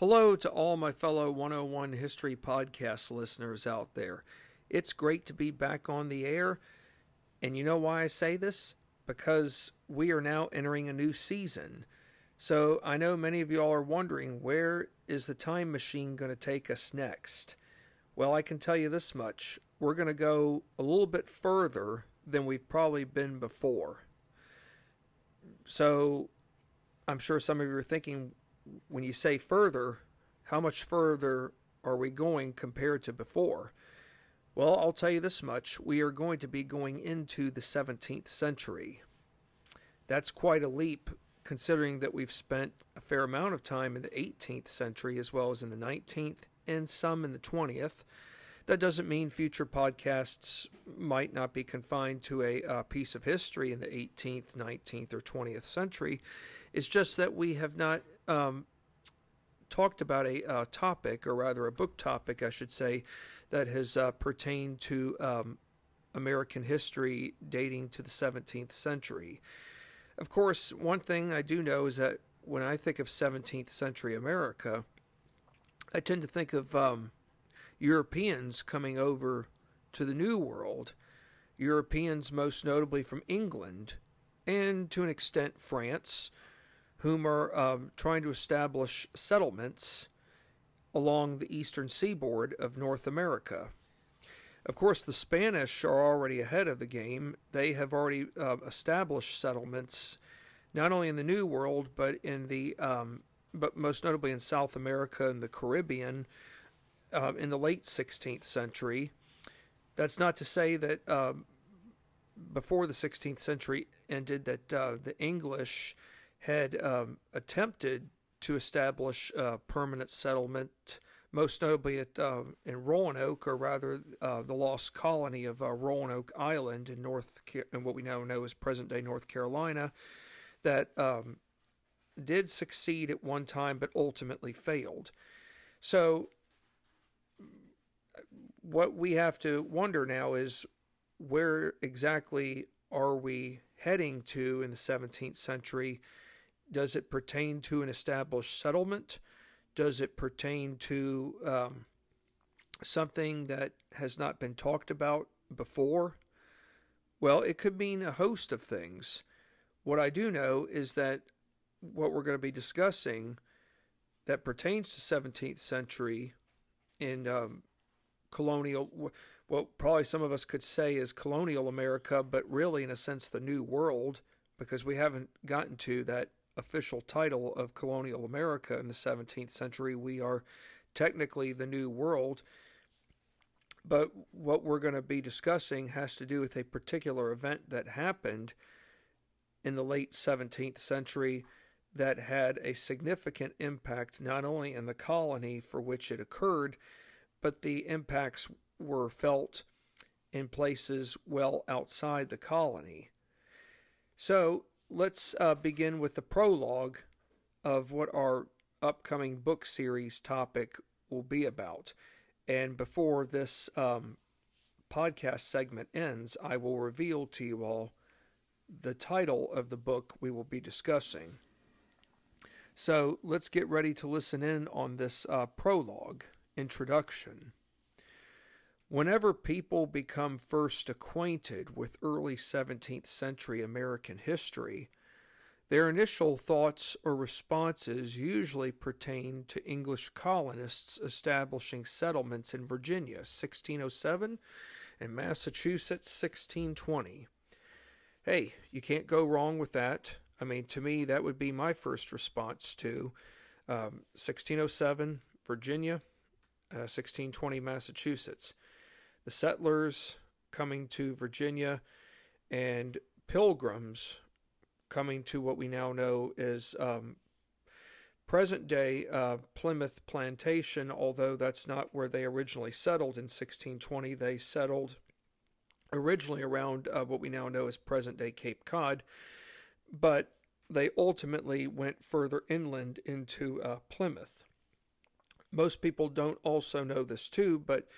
Hello to all my fellow 101 History Podcast listeners out there. It's great to be back on the air. And you know why I say this? Because we are now entering a new season. So I know many of y'all are wondering where is the time machine going to take us next? Well, I can tell you this much. We're going to go a little bit further than we've probably been before. So I'm sure some of you are thinking, when you say further, how much further are we going compared to before? Well, I'll tell you this much. We are going to be going into the 17th century. That's quite a leap considering that we've spent a fair amount of time in the 18th century as well as in the 19th and some in the 20th. That doesn't mean future podcasts might not be confined to a, a piece of history in the 18th, 19th, or 20th century. It's just that we have not um, talked about a, a, topic, or rather a book topic, I should say, that has uh, pertained to um, American history dating to the 17th century. Of course, one thing I do know is that when I think of 17th century America, I tend to think of um, Europeans coming over to the New World, Europeans most notably from England, and to an extent France, whom are um, trying to establish settlements along the eastern seaboard of North America. Of course, the Spanish are already ahead of the game. They have already uh, established settlements, not only in the New World, but in the, um, but most notably in South America and the Caribbean, uh, in the late 16th century. That's not to say that uh, before the 16th century ended, that uh, the English had um, attempted to establish a permanent settlement, most notably at uh, in Roanoke, or rather uh, the lost colony of uh, Roanoke Island in North, in what we now know as present-day North Carolina, that um, did succeed at one time, but ultimately failed. So, what we have to wonder now is where exactly are we heading to in the 17th century? Does it pertain to an established settlement? Does it pertain to um, something that has not been talked about before? Well, it could mean a host of things. What I do know is that what we're going to be discussing that pertains to 17th century in um, colonial, well, probably some of us could say is colonial America, but really, in a sense, the New World, because we haven't gotten to that official title of colonial America in the 17th century. We are technically the New World. But what we're going to be discussing has to do with a particular event that happened in the late 17th century that had a significant impact not only in the colony for which it occurred, but the impacts were felt in places well outside the colony. So, let's uh, begin with the prologue of what our upcoming book series topic will be about. And before this um, podcast segment ends, I will reveal to you all the title of the book we will be discussing. So let's get ready to listen in on this uh, prologue introduction. Whenever people become first acquainted with early 17th century American history, their initial thoughts or responses usually pertain to English colonists establishing settlements in Virginia 1607 and Massachusetts 1620. Hey, you can't go wrong with that. I mean, to me, that would be my first response to um, 1607 Virginia, uh, 1620 Massachusetts the settlers coming to Virginia and pilgrims coming to what we now know as um, present day uh, Plymouth Plantation, although that's not where they originally settled in 1620. They settled originally around uh, what we now know as present day Cape Cod, but they ultimately went further inland into uh, Plymouth. Most people don't also know this too, but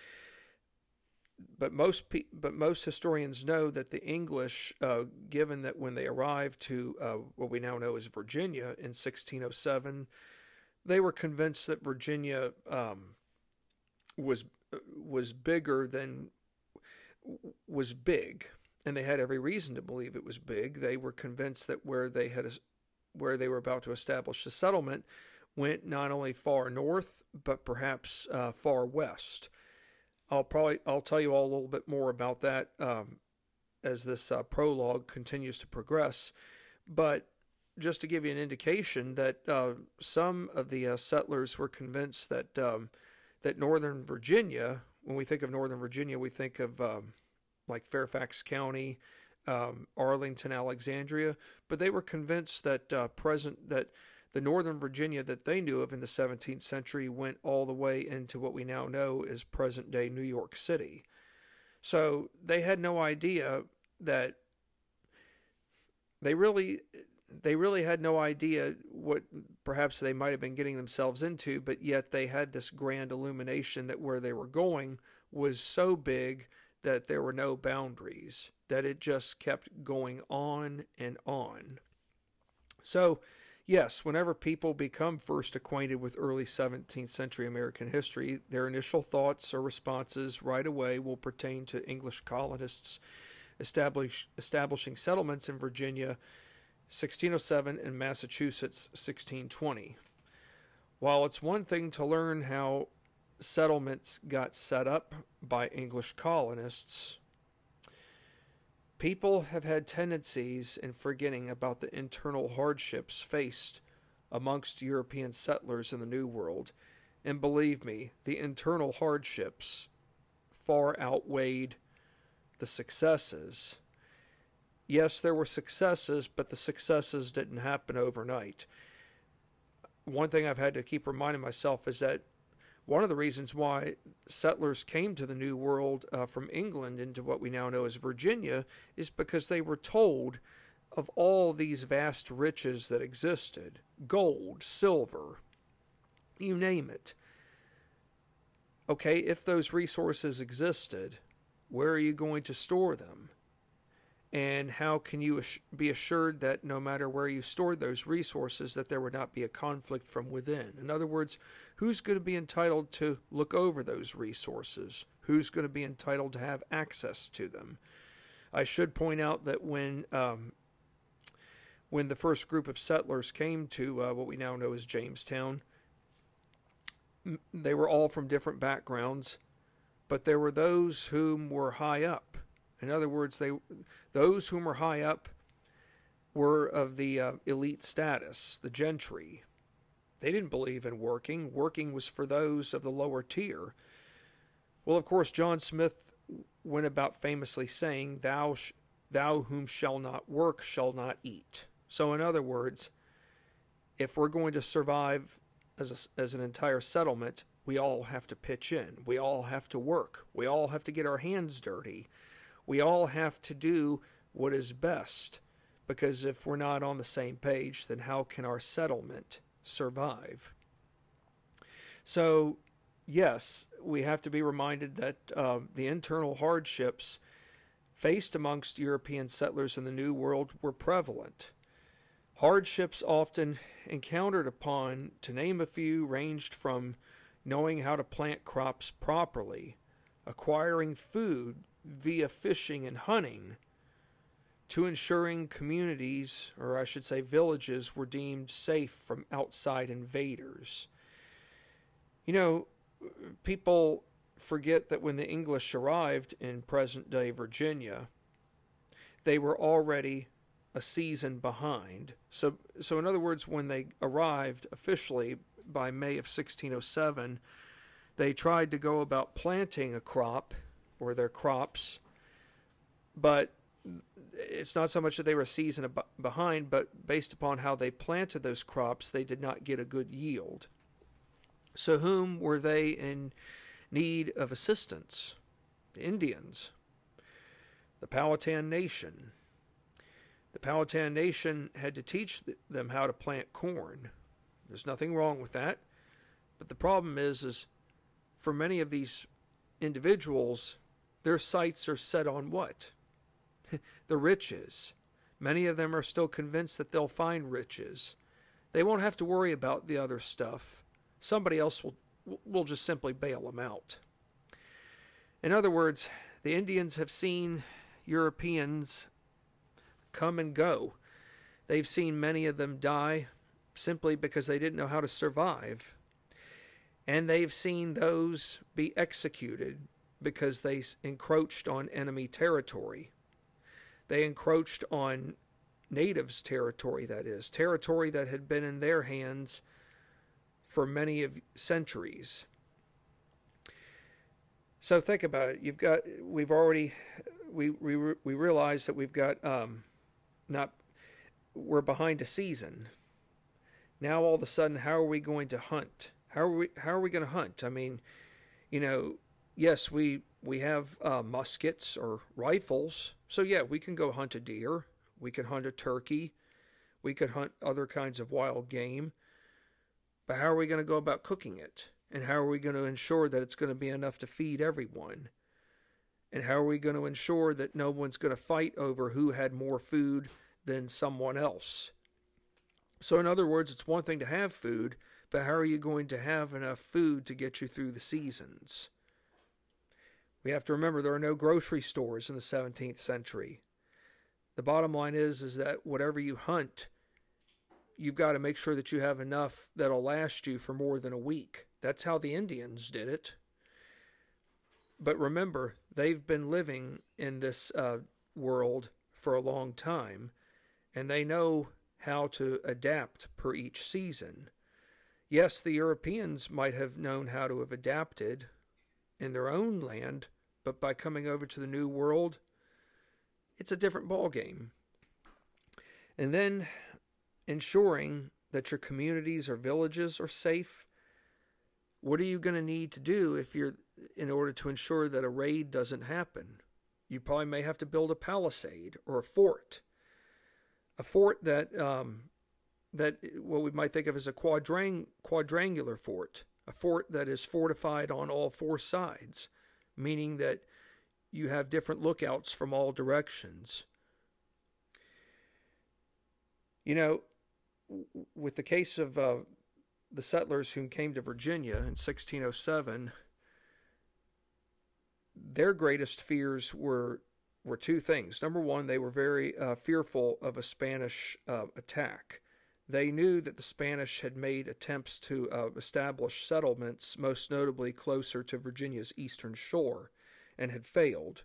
but most pe- but most historians know that the English, uh, given that when they arrived to uh, what we now know as Virginia in 1607, they were convinced that Virginia um, was was bigger than was big, and they had every reason to believe it was big. They were convinced that where they had where they were about to establish the settlement went not only far north but perhaps uh, far west. I'll probably I'll tell you all a little bit more about that um, as this uh, prologue continues to progress. But just to give you an indication that uh, some of the uh, settlers were convinced that um, that Northern Virginia, when we think of Northern Virginia, we think of um, like Fairfax County, um, Arlington, Alexandria, but they were convinced that uh, present that the Northern Virginia that they knew of in the 17th century went all the way into what we now know as present day New York City. So they had no idea that they really they really had no idea what perhaps they might have been getting themselves into, but yet they had this grand illumination that where they were going was so big that there were no boundaries, that it just kept going on and on. So, yes, whenever people become first acquainted with early 17th century American history, their initial thoughts or responses right away will pertain to English colonists establish, establishing settlements in Virginia 1607 and Massachusetts 1620. While it's one thing to learn how settlements got set up by English colonists, people have had tendencies in forgetting about the internal hardships faced amongst European settlers in the New World. And believe me, the internal hardships far outweighed the successes. Yes, there were successes, but the successes didn't happen overnight. One thing I've had to keep reminding myself is that one of the reasons why settlers came to the New World uh, from England into what we now know as Virginia is because they were told of all these vast riches that existed gold, silver, you name it. Okay, if those resources existed, where are you going to store them? and how can you be assured that no matter where you stored those resources that there would not be a conflict from within in other words who's going to be entitled to look over those resources? Who's going to be entitled to have access to them? I should point out that when um, when the first group of settlers came to uh, what we now know as jamestown they were all from different backgrounds but there were those whom were high up. In other words, they those whom were high up were of the uh, elite status, the gentry. They didn't believe in working. Working was for those of the lower tier. Well, of course, John Smith went about famously saying, "Thou, sh- thou whom shall not work shall not eat." So, in other words, if we're going to survive as a, as an entire settlement, we all have to pitch in. We all have to work. We all have to get our hands dirty. We all have to do what is best because if we're not on the same page, then how can our settlement survive? So, yes, we have to be reminded that uh, the internal hardships faced amongst European settlers in the New World were prevalent. Hardships often encountered upon, to name a few, ranged from knowing how to plant crops properly, acquiring food via fishing and hunting to ensuring communities, or I should say villages, were deemed safe from outside invaders. You know, people forget that when the English arrived in present day Virginia, they were already a season behind. So, so in other words, when they arrived officially by May of 1607, they tried to go about planting a crop or their crops. But it's not so much that they were a season behind, but based upon how they planted those crops, they did not get a good yield. So, whom were they in need of assistance? The Indians, the Powhatan Nation. The Powhatan Nation had to teach them how to plant corn. There's nothing wrong with that. But the problem is, is for many of these individuals, their sights are set on what? the riches. Many of them are still convinced that they'll find riches. they won't have to worry about the other stuff. Somebody else will will just simply bail them out. In other words, the Indians have seen Europeans come and go. They've seen many of them die simply because they didn't know how to survive. And they've seen those be executed because they encroached on enemy territory. They encroached on natives' territory, that is, territory that had been in their hands for many of centuries. So think about it. You've got we've already we we we realize that we've got um, not we're behind a season. Now all of a sudden, how are we going to hunt? How are we how are we going to hunt? I mean, you know, yes, we we have uh, muskets or rifles, so yeah, we can go hunt a deer. We can hunt a turkey. We could hunt other kinds of wild game. But how are we going to go about cooking it? And how are we going to ensure that it's going to be enough to feed everyone? And how are we going to ensure that no one's going to fight over who had more food than someone else? So, in other words, it's one thing to have food, but how are you going to have enough food to get you through the seasons? We have to remember there are no grocery stores in the 17th century. The bottom line is is that whatever you hunt, you've got to make sure that you have enough that'll last you for more than a week. That's how the Indians did it. But remember, they've been living in this uh, world for a long time, and they know how to adapt per each season. Yes, the Europeans might have known how to have adapted in their own land, but by coming over to the New World, it's a different ball game. And then ensuring that your communities or villages are safe. What are you going to need to do if you're in order to ensure that a raid doesn't happen? You probably may have to build a palisade or a fort, a fort that um, that what we might think of as a quadrang- quadrangular fort, a fort that is fortified on all four sides, meaning that you have different lookouts from all directions. You know, with the case of uh, the settlers who came to Virginia in 1607, their greatest fears were were two things. Number one, they were very uh, fearful of a Spanish uh, attack. They knew that the Spanish had made attempts to uh, establish settlements, most notably closer to Virginia's eastern shore, and had failed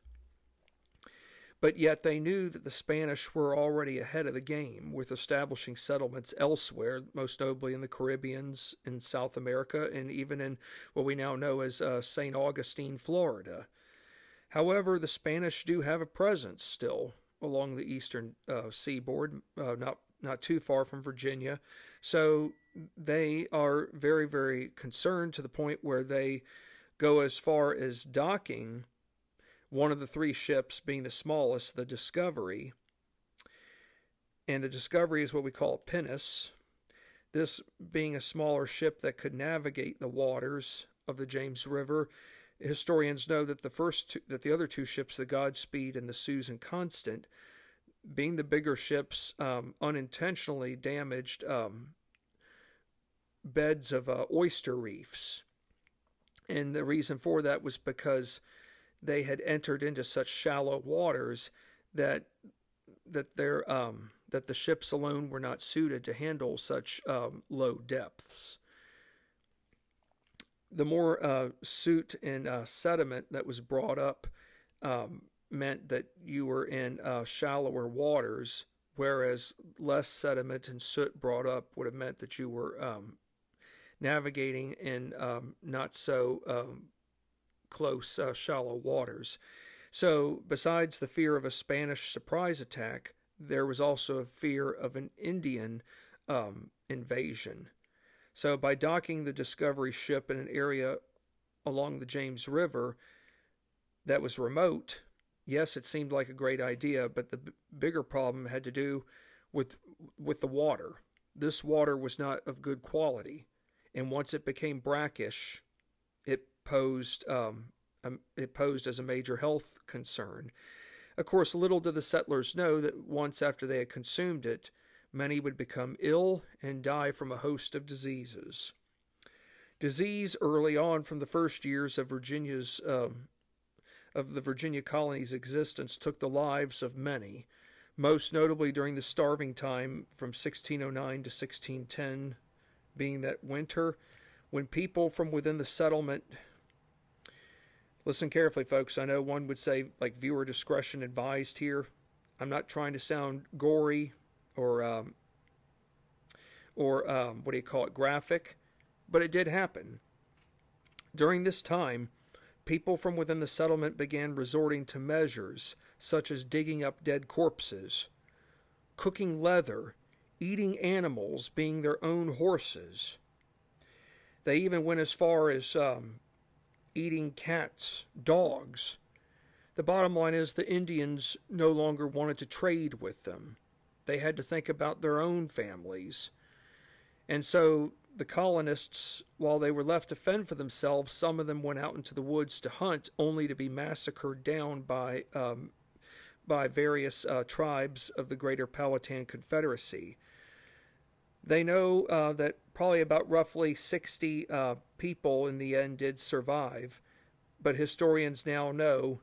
but yet they knew that the Spanish were already ahead of the game with establishing settlements elsewhere, most notably in the Caribbeans, in South America, and even in what we now know as uh, St. Augustine, Florida. However, the Spanish do have a presence still along the eastern uh, seaboard, uh, not not too far from Virginia. So they are very, very concerned to the point where they go as far as docking one of the three ships being the smallest, the Discovery. And the Discovery is what we call a pinnace. This being a smaller ship that could navigate the waters of the James River. Historians know that the first two, that the other two ships, the Godspeed and the Susan Constant, being the bigger ships, um, unintentionally damaged um, beds of uh, oyster reefs. And the reason for that was because they had entered into such shallow waters that that their um, that the ships alone were not suited to handle such um, low depths. The more uh, soot and uh, sediment that was brought up um, meant that you were in uh, shallower waters, whereas less sediment and soot brought up would have meant that you were um, navigating in um, not so um, close, uh, shallow waters. So, besides the fear of a Spanish surprise attack, there was also a fear of an Indian um, invasion. So, by docking the Discovery ship in an area along the James River that was remote, yes, it seemed like a great idea, but the b- bigger problem had to do with with the water. This water was not of good quality, and once it became brackish, it posed um, um, it posed as a major health concern. Of course, little did the settlers know that once after they had consumed it, many would become ill and die from a host of diseases. Disease early on from the first years of Virginia's um, of the Virginia colony's existence took the lives of many, most notably during the starving time from 1609 to 1610, being that winter when people from within the settlement listen carefully folks i know one would say like viewer discretion advised here. I'm not trying to sound gory or um, or um, what do you call it graphic but it did happen. During this time people from within the settlement began resorting to measures such as digging up dead corpses, cooking leather, eating animals, being their own horses. They even went as far as um, eating cats, dogs. The bottom line is the Indians no longer wanted to trade with them. They had to think about their own families. And so the colonists, while they were left to fend for themselves, some of them went out into the woods to hunt, only to be massacred down by um, by various uh, tribes of the Greater Powhatan Confederacy. They know uh, that probably about roughly 60 uh, people in the end did survive, but historians now know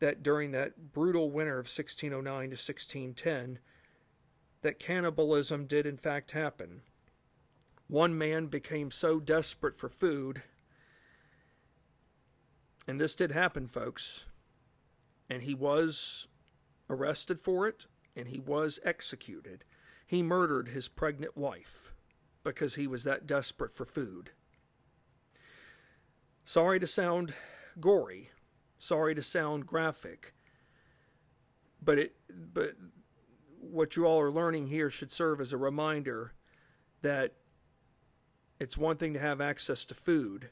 that during that brutal winter of 1609 to 1610, that cannibalism did in fact happen. One man became so desperate for food, and this did happen, folks, and he was arrested for it and he was executed. He murdered his pregnant wife because he was that desperate for food. Sorry to sound gory, sorry to sound graphic, but it but what you all are learning here should serve as a reminder that it's one thing to have access to food,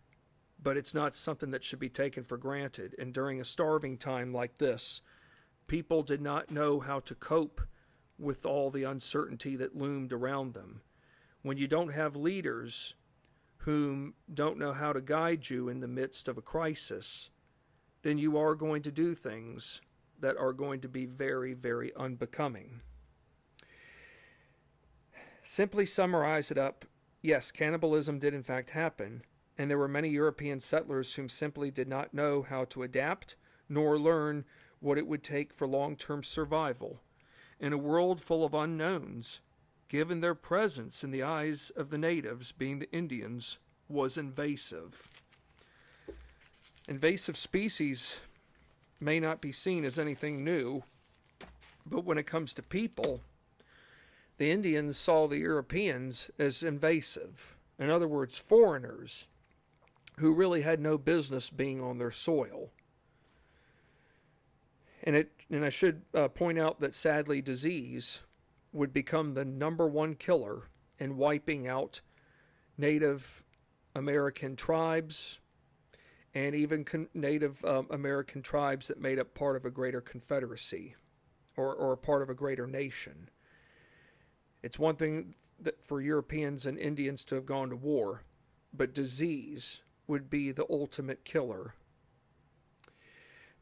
but it's not something that should be taken for granted. And during a starving time like this, people did not know how to cope with all the uncertainty that loomed around them. When you don't have leaders whom don't know how to guide you in the midst of a crisis, then you are going to do things that are going to be very, very unbecoming. Simply summarize it up Yes, cannibalism did in fact happen, and there were many European settlers whom simply did not know how to adapt nor learn what it would take for long term survival. In a world full of unknowns, given their presence in the eyes of the natives, being the Indians, was invasive. Invasive species may not be seen as anything new, but when it comes to people, the Indians saw the Europeans as invasive. In other words, foreigners who really had no business being on their soil. And it and I should uh, point out that sadly disease would become the number one killer in wiping out Native American tribes and even con- Native um, American tribes that made up part of a greater confederacy or, or part of a greater nation. It's one thing for Europeans and Indians to have gone to war, but disease would be the ultimate killer.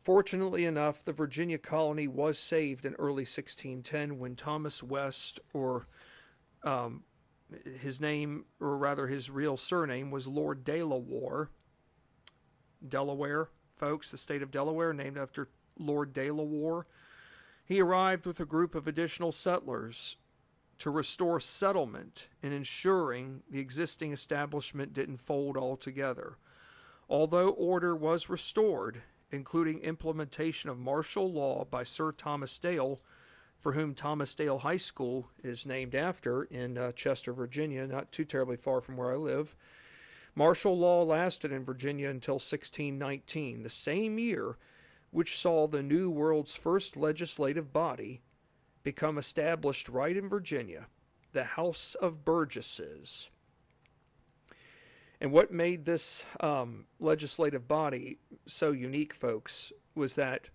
Fortunately enough, the Virginia colony was saved in early 1610 when Thomas West, or um, his name, or rather his real surname, was Lord De La Warr, Delaware, folks, the state of Delaware, named after Lord De La Warr. He arrived with a group of additional settlers to restore settlement and ensuring the existing establishment didn't fold altogether. Although order was restored, including implementation of martial law by Sir Thomas Dale, for whom Thomas Dale High School is named after in uh, Chester, Virginia, not too terribly far from where I live. Martial law lasted in Virginia until 1619, the same year which saw the New World's first legislative body, become established right in Virginia, the House of Burgesses. And what made this um, legislative body so unique, folks, was that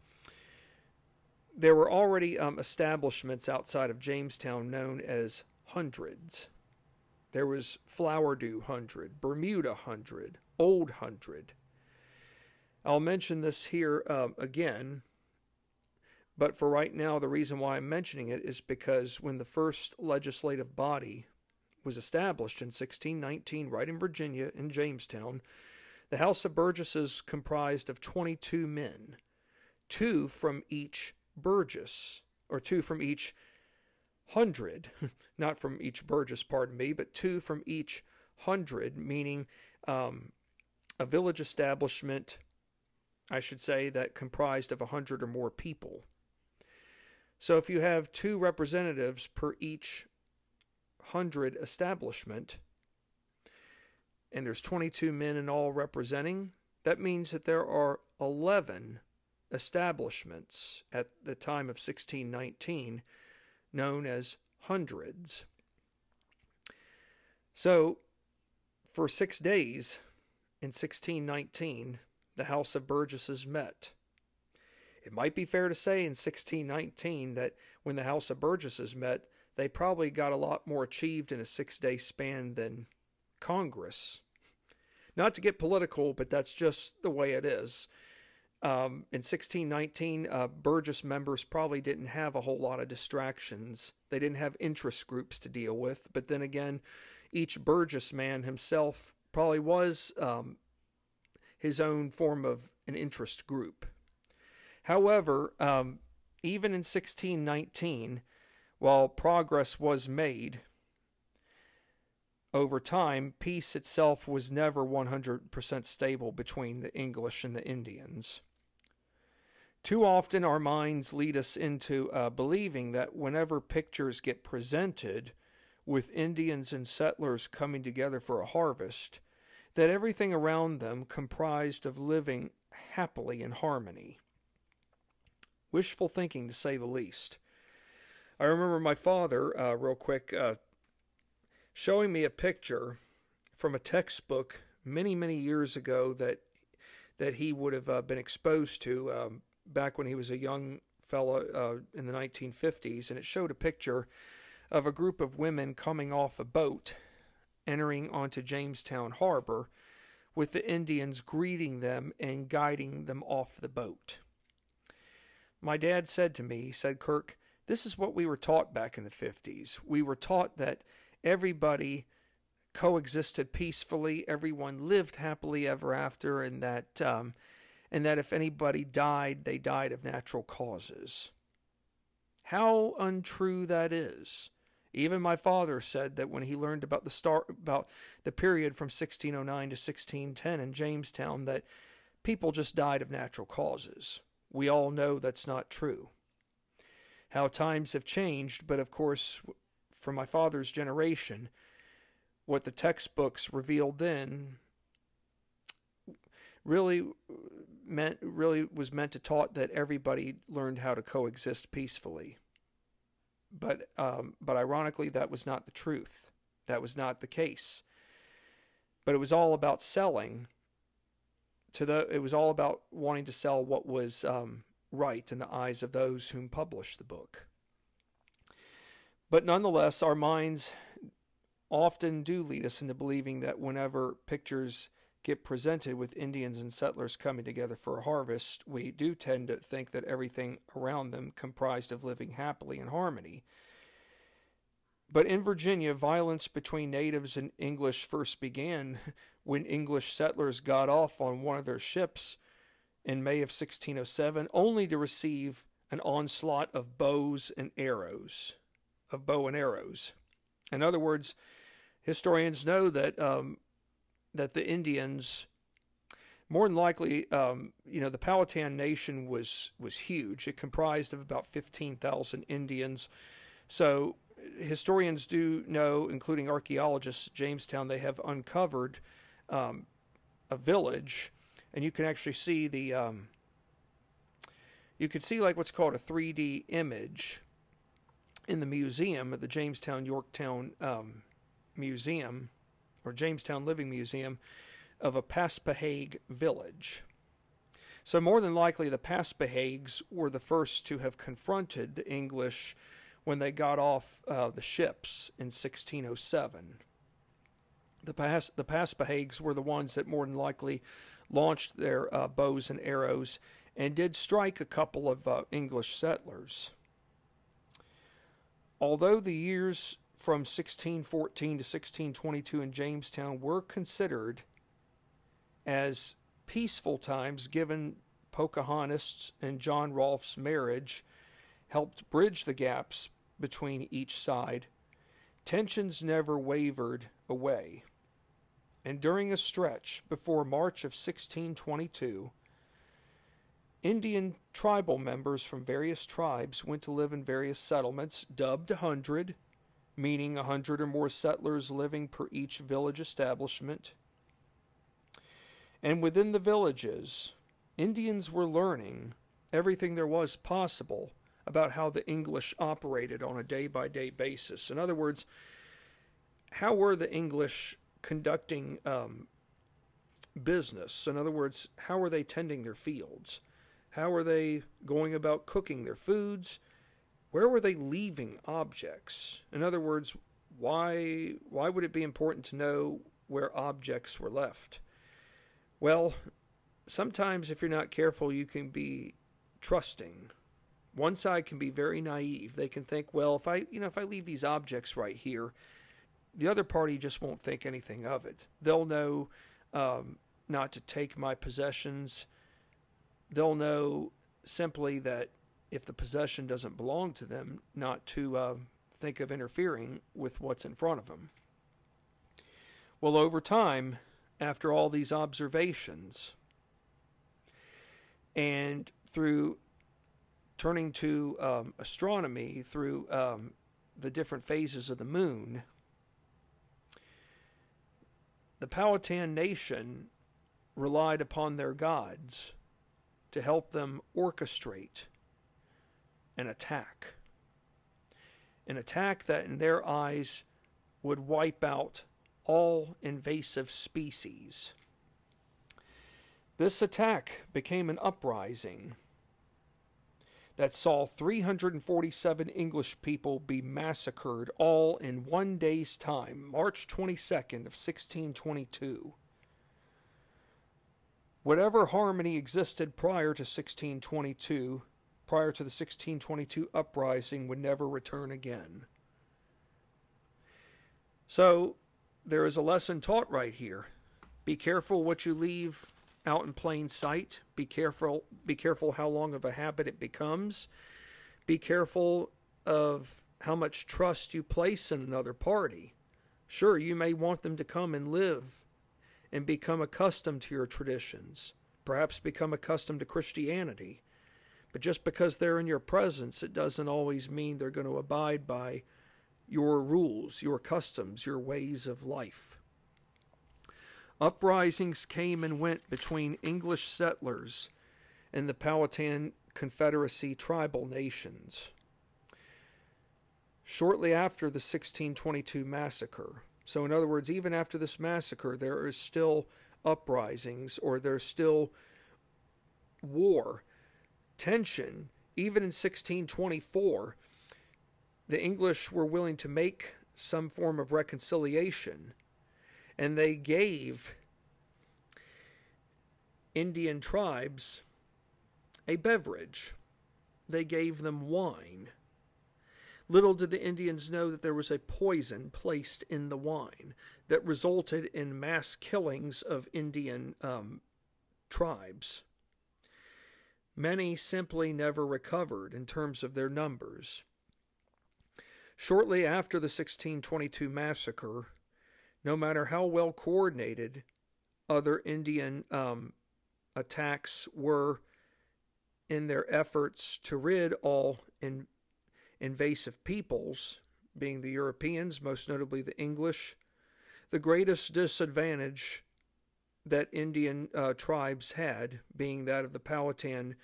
there were already um, establishments outside of Jamestown known as hundreds. There was Flowerdew Hundred, Bermuda Hundred, Old Hundred. I'll mention this here um, again But for right now, the reason why I'm mentioning it is because when the first legislative body was established in 1619, right in Virginia, in Jamestown, the House of Burgesses comprised of 22 men, two from each Burgess, or two from each hundred, not from each Burgess, pardon me, but two from each hundred, meaning um, a village establishment, I should say, that comprised of a hundred or more people. So if you have two representatives per each hundred establishment, and there's 22 men in all representing, that means that there are 11 establishments at the time of 1619 known as hundreds. So, for six days in 1619, the House of Burgesses met. It might be fair to say in 1619 that when the House of Burgesses met, they probably got a lot more achieved in a six day span than Congress. Not to get political, but that's just the way it is. Um, in 1619, uh, Burgess members probably didn't have a whole lot of distractions. They didn't have interest groups to deal with. But then again, each Burgess man himself probably was um, his own form of an interest group. However, um, even in 1619, while progress was made, over time, peace itself was never 100% stable between the English and the Indians. Too often, our minds lead us into uh, believing that whenever pictures get presented with Indians and settlers coming together for a harvest, that everything around them comprised of living happily in harmony. Wishful thinking, to say the least. I remember my father, uh, real quick, uh, showing me a picture from a textbook many, many years ago that that he would have uh, been exposed to. Um, back when he was a young fellow uh, in the 1950s, and it showed a picture of a group of women coming off a boat, entering onto Jamestown Harbor, with the Indians greeting them and guiding them off the boat. My dad said to me, he said, Kirk, this is what we were taught back in the 50s. We were taught that everybody coexisted peacefully, everyone lived happily ever after, and that um, and that if anybody died, they died of natural causes. How untrue that is. Even my father said that when he learned about the start about the period from 1609 to 1610 in Jamestown that people just died of natural causes. We all know that's not true. How times have changed, but of course, for my father's generation, what the textbooks revealed then really meant really was meant to taught that everybody learned how to coexist peacefully. But um, but ironically, that was not the truth. That was not the case. But it was all about selling. To the it was all about wanting to sell what was um, right in the eyes of those whom published the book. But nonetheless, our minds often do lead us into believing that whenever pictures get presented with Indians and settlers coming together for a harvest, we do tend to think that everything around them comprised of living happily in harmony. But in Virginia, violence between natives and English first began when English settlers got off on one of their ships in May of 1607, only to receive an onslaught of bows and arrows, of bow and arrows. In other words, historians know that um, that the Indians, more than likely, um, you know, the Powhatan Nation was was huge. It comprised of about fifteen thousand Indians. So historians do know, including archaeologists, Jamestown, they have uncovered um, a village, and you can actually see the um, you can see like what's called a 3D image in the museum at the Jamestown Yorktown um, Museum or Jamestown Living Museum of a Paspahegh village. So, more than likely, the Paspaheghs were the first to have confronted the English when they got off uh, the ships in 1607. The, Pas- the Paspaheghs were the ones that more than likely launched their uh, bows and arrows and did strike a couple of uh, English settlers. Although the years from 1614 to 1622 in Jamestown were considered as peaceful times given Pocahontas and John Rolfe's marriage helped bridge the gaps between each side, tensions never wavered away. And during a stretch before March of 1622, Indian tribal members from various tribes went to live in various settlements dubbed a hundred, meaning a hundred or more settlers living per each village establishment. And within the villages, Indians were learning everything there was possible about how the English operated on a day by day basis. In other words, how were the English conducting um, business? In other words, how are they tending their fields? How are they going about cooking their foods? Where were they leaving objects? In other words, why why would it be important to know where objects were left? Well, sometimes if you're not careful, you can be trusting. One side can be very naive. They can think, well, if I, you know, if I leave these objects right here, the other party just won't think anything of it. They'll know um, not to take my possessions they'll know simply that if the possession doesn't belong to them, not to uh, think of interfering with what's in front of them. Well, over time, after all these observations, and through turning to um, astronomy, through um, the different phases of the moon, the Powhatan nation relied upon their gods to help them orchestrate an attack. An attack that, in their eyes, would wipe out all invasive species. This attack became an uprising that saw 347 English people be massacred all in one day's time, March 22nd of 1622. Whatever harmony existed prior to 1622, prior to the 1622 uprising, would never return again. So, there is a lesson taught right here. Be careful what you leave out in plain sight. Be careful be careful how long of a habit it becomes. Be careful of how much trust you place in another party. Sure, you may want them to come and live and become accustomed to your traditions, perhaps become accustomed to Christianity. But just because they're in your presence, it doesn't always mean they're going to abide by your rules, your customs, your ways of life. Uprisings came and went between English settlers and the Powhatan Confederacy tribal nations. Shortly after the 1622 massacre, so, in other words, even after this massacre, there is still uprisings or there's still war, tension. Even in 1624, the English were willing to make some form of reconciliation, and they gave Indian tribes a beverage. They gave them wine. Little did the Indians know that there was a poison placed in the wine that resulted in mass killings of Indian um, tribes. Many simply never recovered in terms of their numbers. Shortly after the 1622 massacre, no matter how well coordinated other Indian um, attacks were in their efforts to rid all in, invasive peoples, being the Europeans, most notably the English, the greatest disadvantage that Indian uh, tribes had, being that of the Powhatan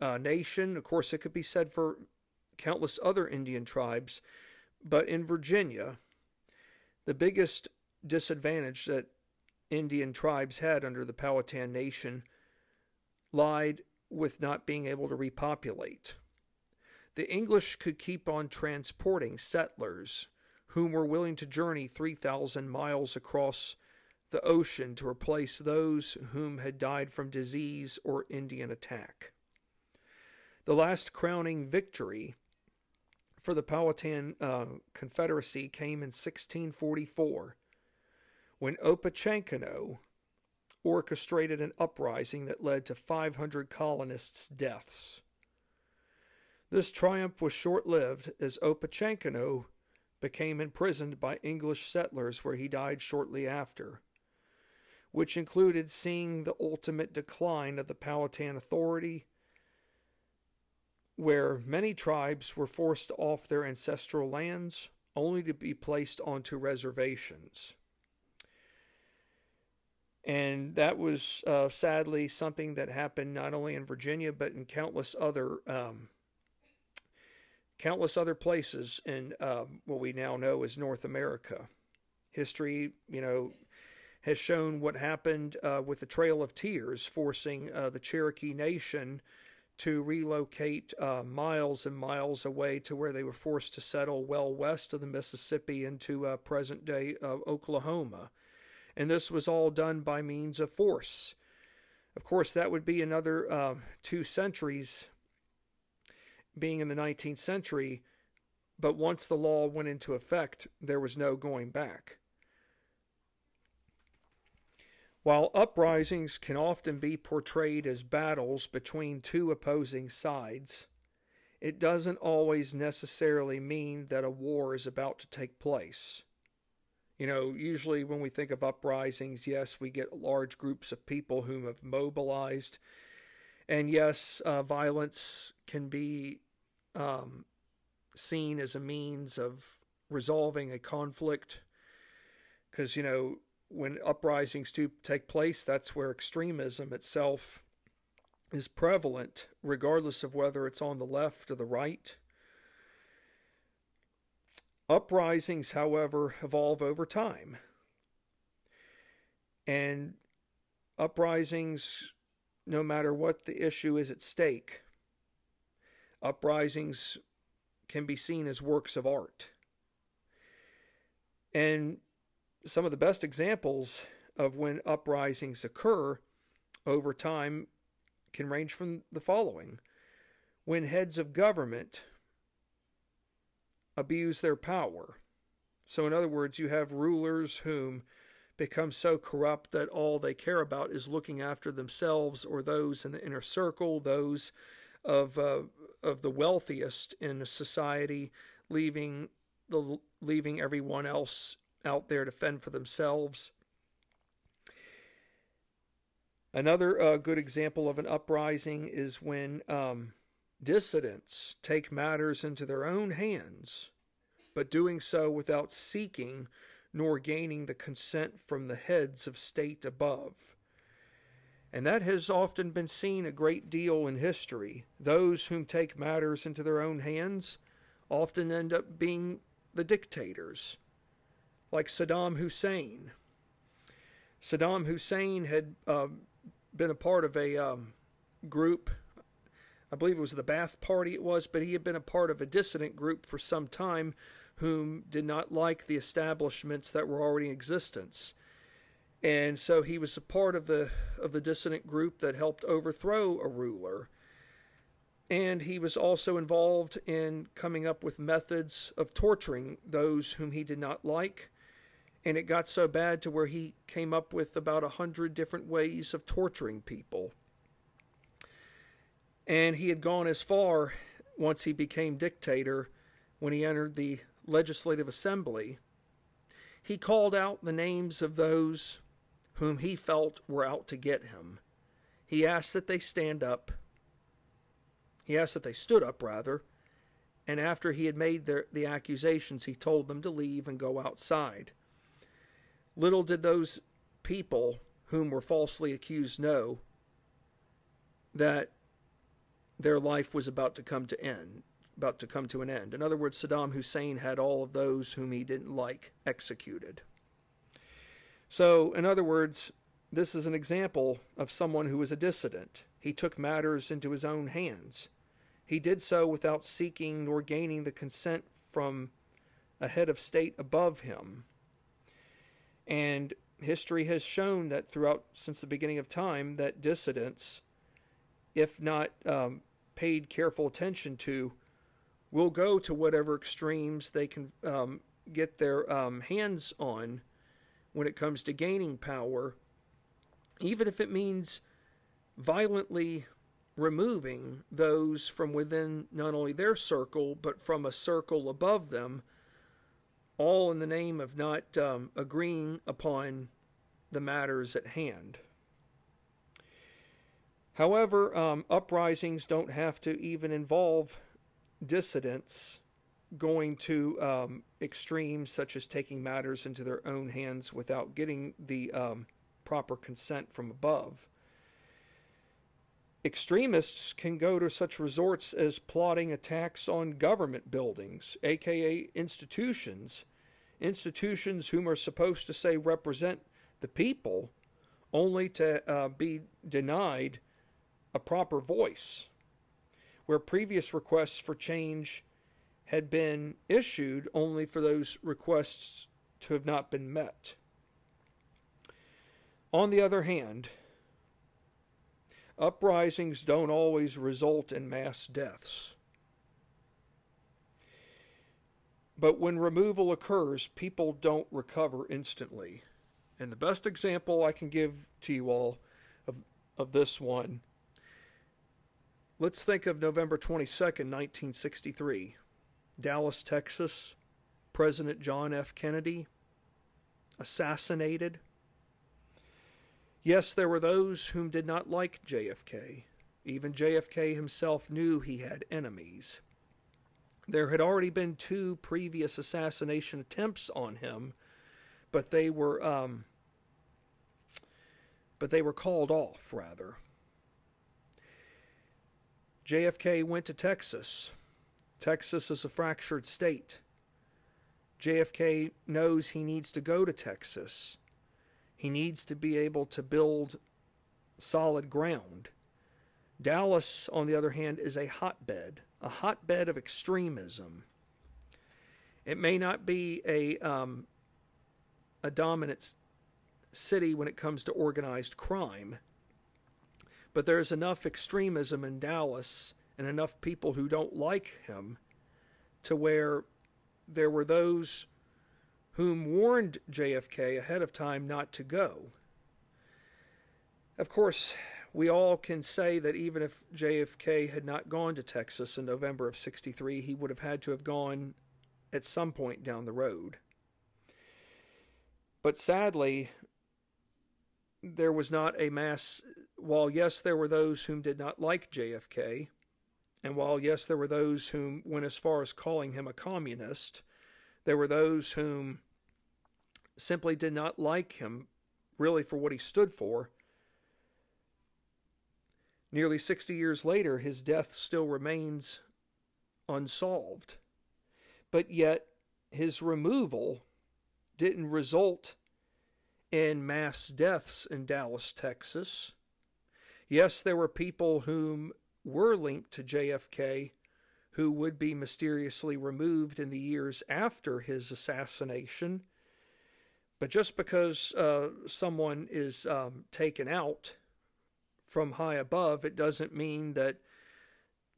uh, nation. Of course, it could be said for countless other Indian tribes, but in Virginia, the biggest disadvantage that Indian tribes had under the Powhatan nation lied with not being able to repopulate the English could keep on transporting settlers whom were willing to journey 3,000 miles across the ocean to replace those whom had died from disease or Indian attack. The last crowning victory for the Powhatan uh, Confederacy came in 1644 when Opechancanough orchestrated an uprising that led to 500 colonists' deaths. This triumph was short lived as Opechancanough became imprisoned by English settlers where he died shortly after, which included seeing the ultimate decline of the Powhatan Authority where many tribes were forced off their ancestral lands only to be placed onto reservations. And that was uh, sadly something that happened not only in Virginia but in countless other um, countless other places in um, what we now know as North America. History, you know, has shown what happened uh, with the Trail of Tears, forcing uh, the Cherokee Nation to relocate uh, miles and miles away to where they were forced to settle well west of the Mississippi into uh, present day uh, Oklahoma. And this was all done by means of force. Of course, that would be another uh, two centuries being in the 19th century, but once the law went into effect, there was no going back. While uprisings can often be portrayed as battles between two opposing sides, it doesn't always necessarily mean that a war is about to take place. You know, usually when we think of uprisings, yes, we get large groups of people whom have mobilized. And yes, uh, violence can be um, seen as a means of resolving a conflict. Because, you know, when uprisings do take place, that's where extremism itself is prevalent, regardless of whether it's on the left or the right. Uprisings, however, evolve over time. And uprisings, no matter what the issue is at stake, uprisings can be seen as works of art. And some of the best examples of when uprisings occur over time can range from the following when heads of government abuse their power. So, in other words, you have rulers whom become so corrupt that all they care about is looking after themselves or those in the inner circle, those of uh, of the wealthiest in society, leaving the leaving everyone else out there to fend for themselves. Another uh, good example of an uprising is when um, dissidents take matters into their own hands, but doing so without seeking nor gaining the consent from the heads of state above. And that has often been seen a great deal in history. Those whom take matters into their own hands often end up being the dictators like Saddam Hussein. Saddam Hussein had uh, been a part of a um, group, I believe it was the Ba'ath Party, it was, but he had been a part of a dissident group for some time whom did not like the establishments that were already in existence. And so he was a part of the of the dissident group that helped overthrow a ruler. And he was also involved in coming up with methods of torturing those whom he did not like and it got so bad to where he came up with about a hundred different ways of torturing people. And he had gone as far once he became dictator when he entered the legislative assembly. He called out the names of those whom he felt were out to get him. He asked that they stand up. He asked that they stood up, rather. And after he had made the accusations, he told them to leave and go outside. Little did those people whom were falsely accused know that their life was about to come to end, about to come to an end. In other words, Saddam Hussein had all of those whom he didn't like executed. So, in other words, this is an example of someone who was a dissident. He took matters into his own hands. He did so without seeking nor gaining the consent from a head of state above him. And history has shown that throughout, since the beginning of time, that dissidents, if not um, paid careful attention to will go to whatever extremes they can um, get their um, hands on when it comes to gaining power, even if it means violently removing those from within not only their circle, but from a circle above them, all in the name of not um, agreeing upon the matters at hand. However, um, uprisings don't have to even involve dissidents going to um, extremes such as taking matters into their own hands without getting the um, proper consent from above. Extremists can go to such resorts as plotting attacks on government buildings, aka institutions, institutions whom are supposed to say represent the people, only to uh, be denied a proper voice. Where previous requests for change had been issued only for those requests to have not been met. On the other hand, uprisings don't always result in mass deaths. But when removal occurs, people don't recover instantly. And the best example I can give to you all of, of this one, let's think of November 22nd, 1963. Dallas, Texas, President John F. Kennedy assassinated. Yes, there were those whom did not like JFK. Even JFK himself knew he had enemies. There had already been two previous assassination attempts on him, but they were um, but they were called off rather. JFK went to Texas Texas is a fractured state. JFK knows he needs to go to Texas. He needs to be able to build solid ground. Dallas, on the other hand, is a hotbed, a hotbed of extremism. It may not be a um, a dominant city when it comes to organized crime, but there's enough extremism in Dallas and enough people who don't like him to where there were those whom warned JFK ahead of time not to go. Of course, we all can say that even if JFK had not gone to Texas in November of 63, he would have had to have gone at some point down the road. But sadly, there was not a mass, while yes, there were those whom did not like JFK, and while, yes, there were those whom went as far as calling him a communist, there were those whom simply did not like him really for what he stood for. Nearly 60 years later, his death still remains unsolved. But yet, his removal didn't result in mass deaths in Dallas, Texas. Yes, there were people whom were linked to JFK who would be mysteriously removed in the years after his assassination. But just because uh, someone is um, taken out from high above, it doesn't mean that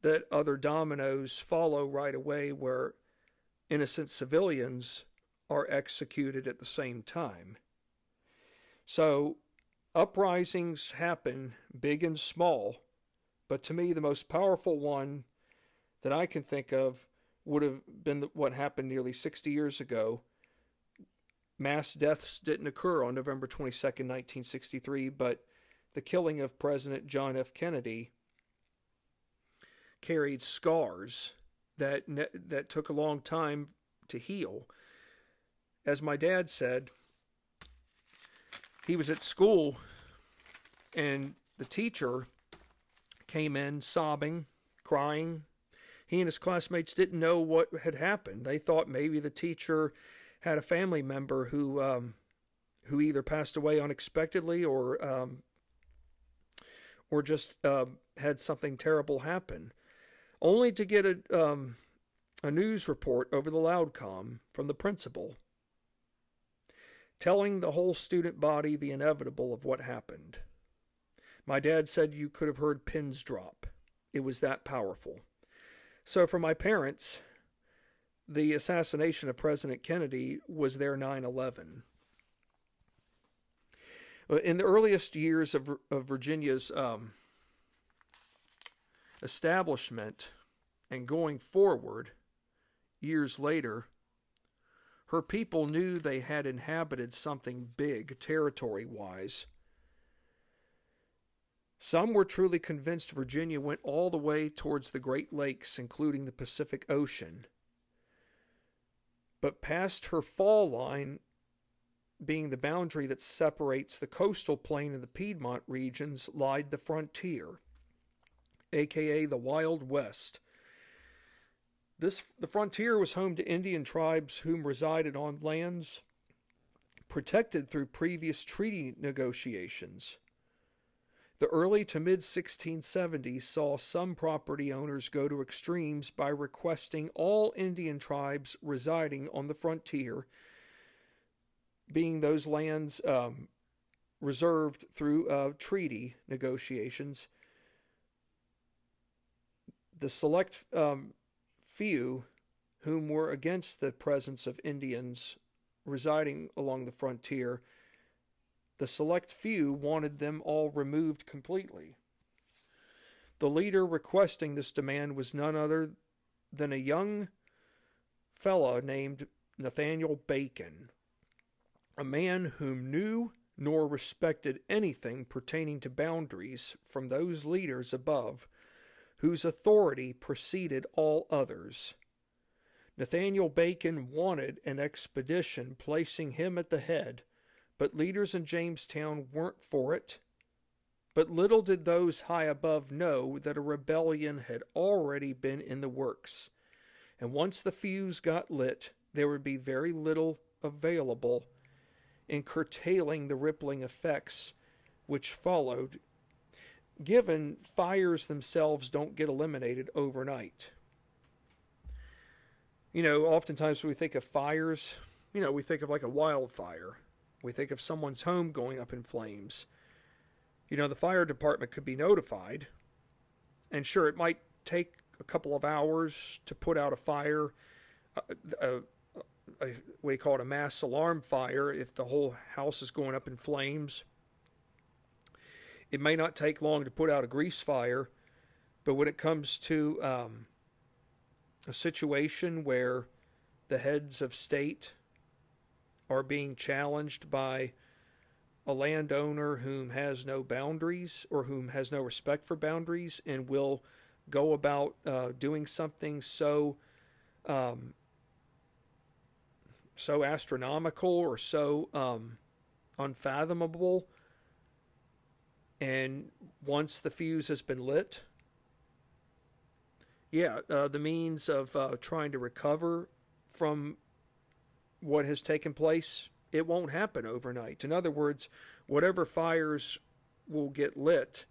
that other dominoes follow right away where innocent civilians are executed at the same time. So uprisings happen big and small but to me, the most powerful one that I can think of would have been what happened nearly 60 years ago. Mass deaths didn't occur on November 22nd, 1963, but the killing of President John F. Kennedy carried scars that that took a long time to heal. As my dad said, he was at school and the teacher came in sobbing, crying. He and his classmates didn't know what had happened. They thought maybe the teacher had a family member who um, who either passed away unexpectedly or um, or just uh, had something terrible happen, only to get a um, a news report over the loudcom from the principal, telling the whole student body the inevitable of what happened. My dad said you could have heard pins drop. It was that powerful. So for my parents, the assassination of President Kennedy was their 9 11. In the earliest years of, of Virginia's um, establishment and going forward, years later, her people knew they had inhabited something big territory wise. Some were truly convinced Virginia went all the way towards the Great Lakes, including the Pacific Ocean. But past her fall line, being the boundary that separates the coastal plain and the Piedmont regions, lied the frontier, aka the Wild West, this the frontier was home to Indian tribes whom resided on lands protected through previous treaty negotiations. The early to mid 1670s saw some property owners go to extremes by requesting all Indian tribes residing on the frontier, being those lands um, reserved through uh, treaty negotiations, the select um, few whom were against the presence of Indians residing along the frontier, the select few wanted them all removed completely. The leader requesting this demand was none other than a young fellow named Nathaniel Bacon, a man whom knew nor respected anything pertaining to boundaries from those leaders above whose authority preceded all others. Nathaniel Bacon wanted an expedition placing him at the head, but leaders in Jamestown weren't for it. But little did those high above know that a rebellion had already been in the works, and once the fuse got lit, there would be very little available in curtailing the rippling effects which followed given fires themselves don't get eliminated overnight. You know, oftentimes when we think of fires, you know, we think of like a wildfire. We think of someone's home going up in flames. You know, the fire department could be notified, and sure, it might take a couple of hours to put out a fire, a, a, a, we call it a mass alarm fire if the whole house is going up in flames it may not take long to put out a grease fire, but when it comes to um, a situation where the heads of state are being challenged by a landowner whom has no boundaries or whom has no respect for boundaries and will go about uh, doing something so um, so astronomical or so um, unfathomable and once the fuse has been lit, yeah, uh, the means of uh, trying to recover from what has taken place, it won't happen overnight. In other words, whatever fires will get lit,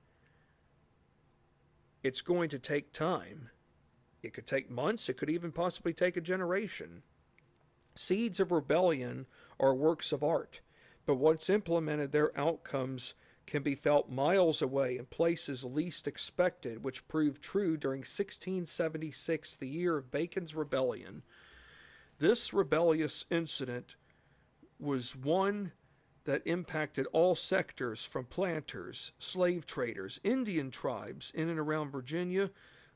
it's going to take time. It could take months, it could even possibly take a generation. Seeds of rebellion are works of art, but once implemented, their outcomes can be felt miles away in places least expected, which proved true during 1676, the year of Bacon's Rebellion. This rebellious incident was one that impacted all sectors from planters, slave traders, Indian tribes in and around Virginia,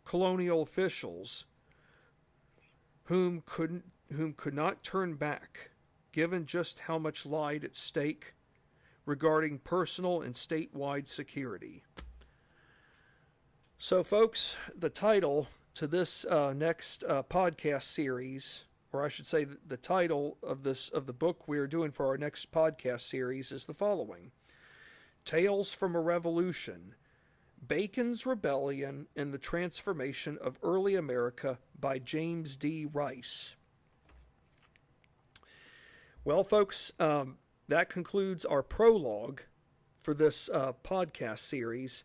colonial officials, whom could, whom could not turn back, given just how much lied at stake regarding personal and statewide security. So, folks, the title to this uh, next uh, podcast series, or I should say, the title of this of the book we are doing for our next podcast series is the following: "Tales from a Revolution: Bacon's Rebellion and the Transformation of Early America" by James D. Rice. Well, folks, um, that concludes our prologue for this uh, podcast series.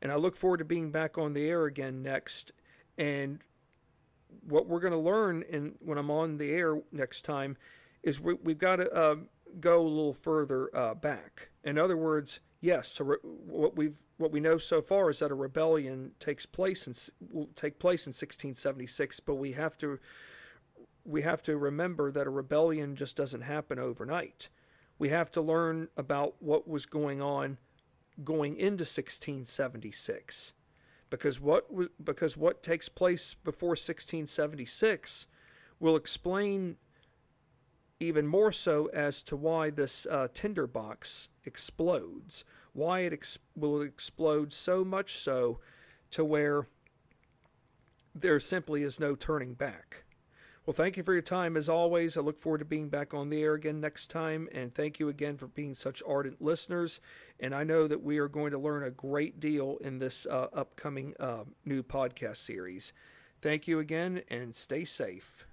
And I look forward to being back on the air again next. And what we're going to learn in, when I'm on the air next time is we, have got to uh, go a little further uh, back. In other words, yes, re- what we've what we know so far is that a rebellion takes place and will take place in 1676, but we have to we have to remember that a rebellion just doesn't happen overnight. We have to learn about what was going on going into 1676 because what was because what takes place before 1676 will explain even more so as to why this uh, tinderbox explodes why it ex- will explode so much so to where there simply is no turning back well, thank you for your time as always. I look forward to being back on the air again next time. And thank you again for being such ardent listeners. And I know that we are going to learn a great deal in this uh, upcoming uh, new podcast series. Thank you again and stay safe.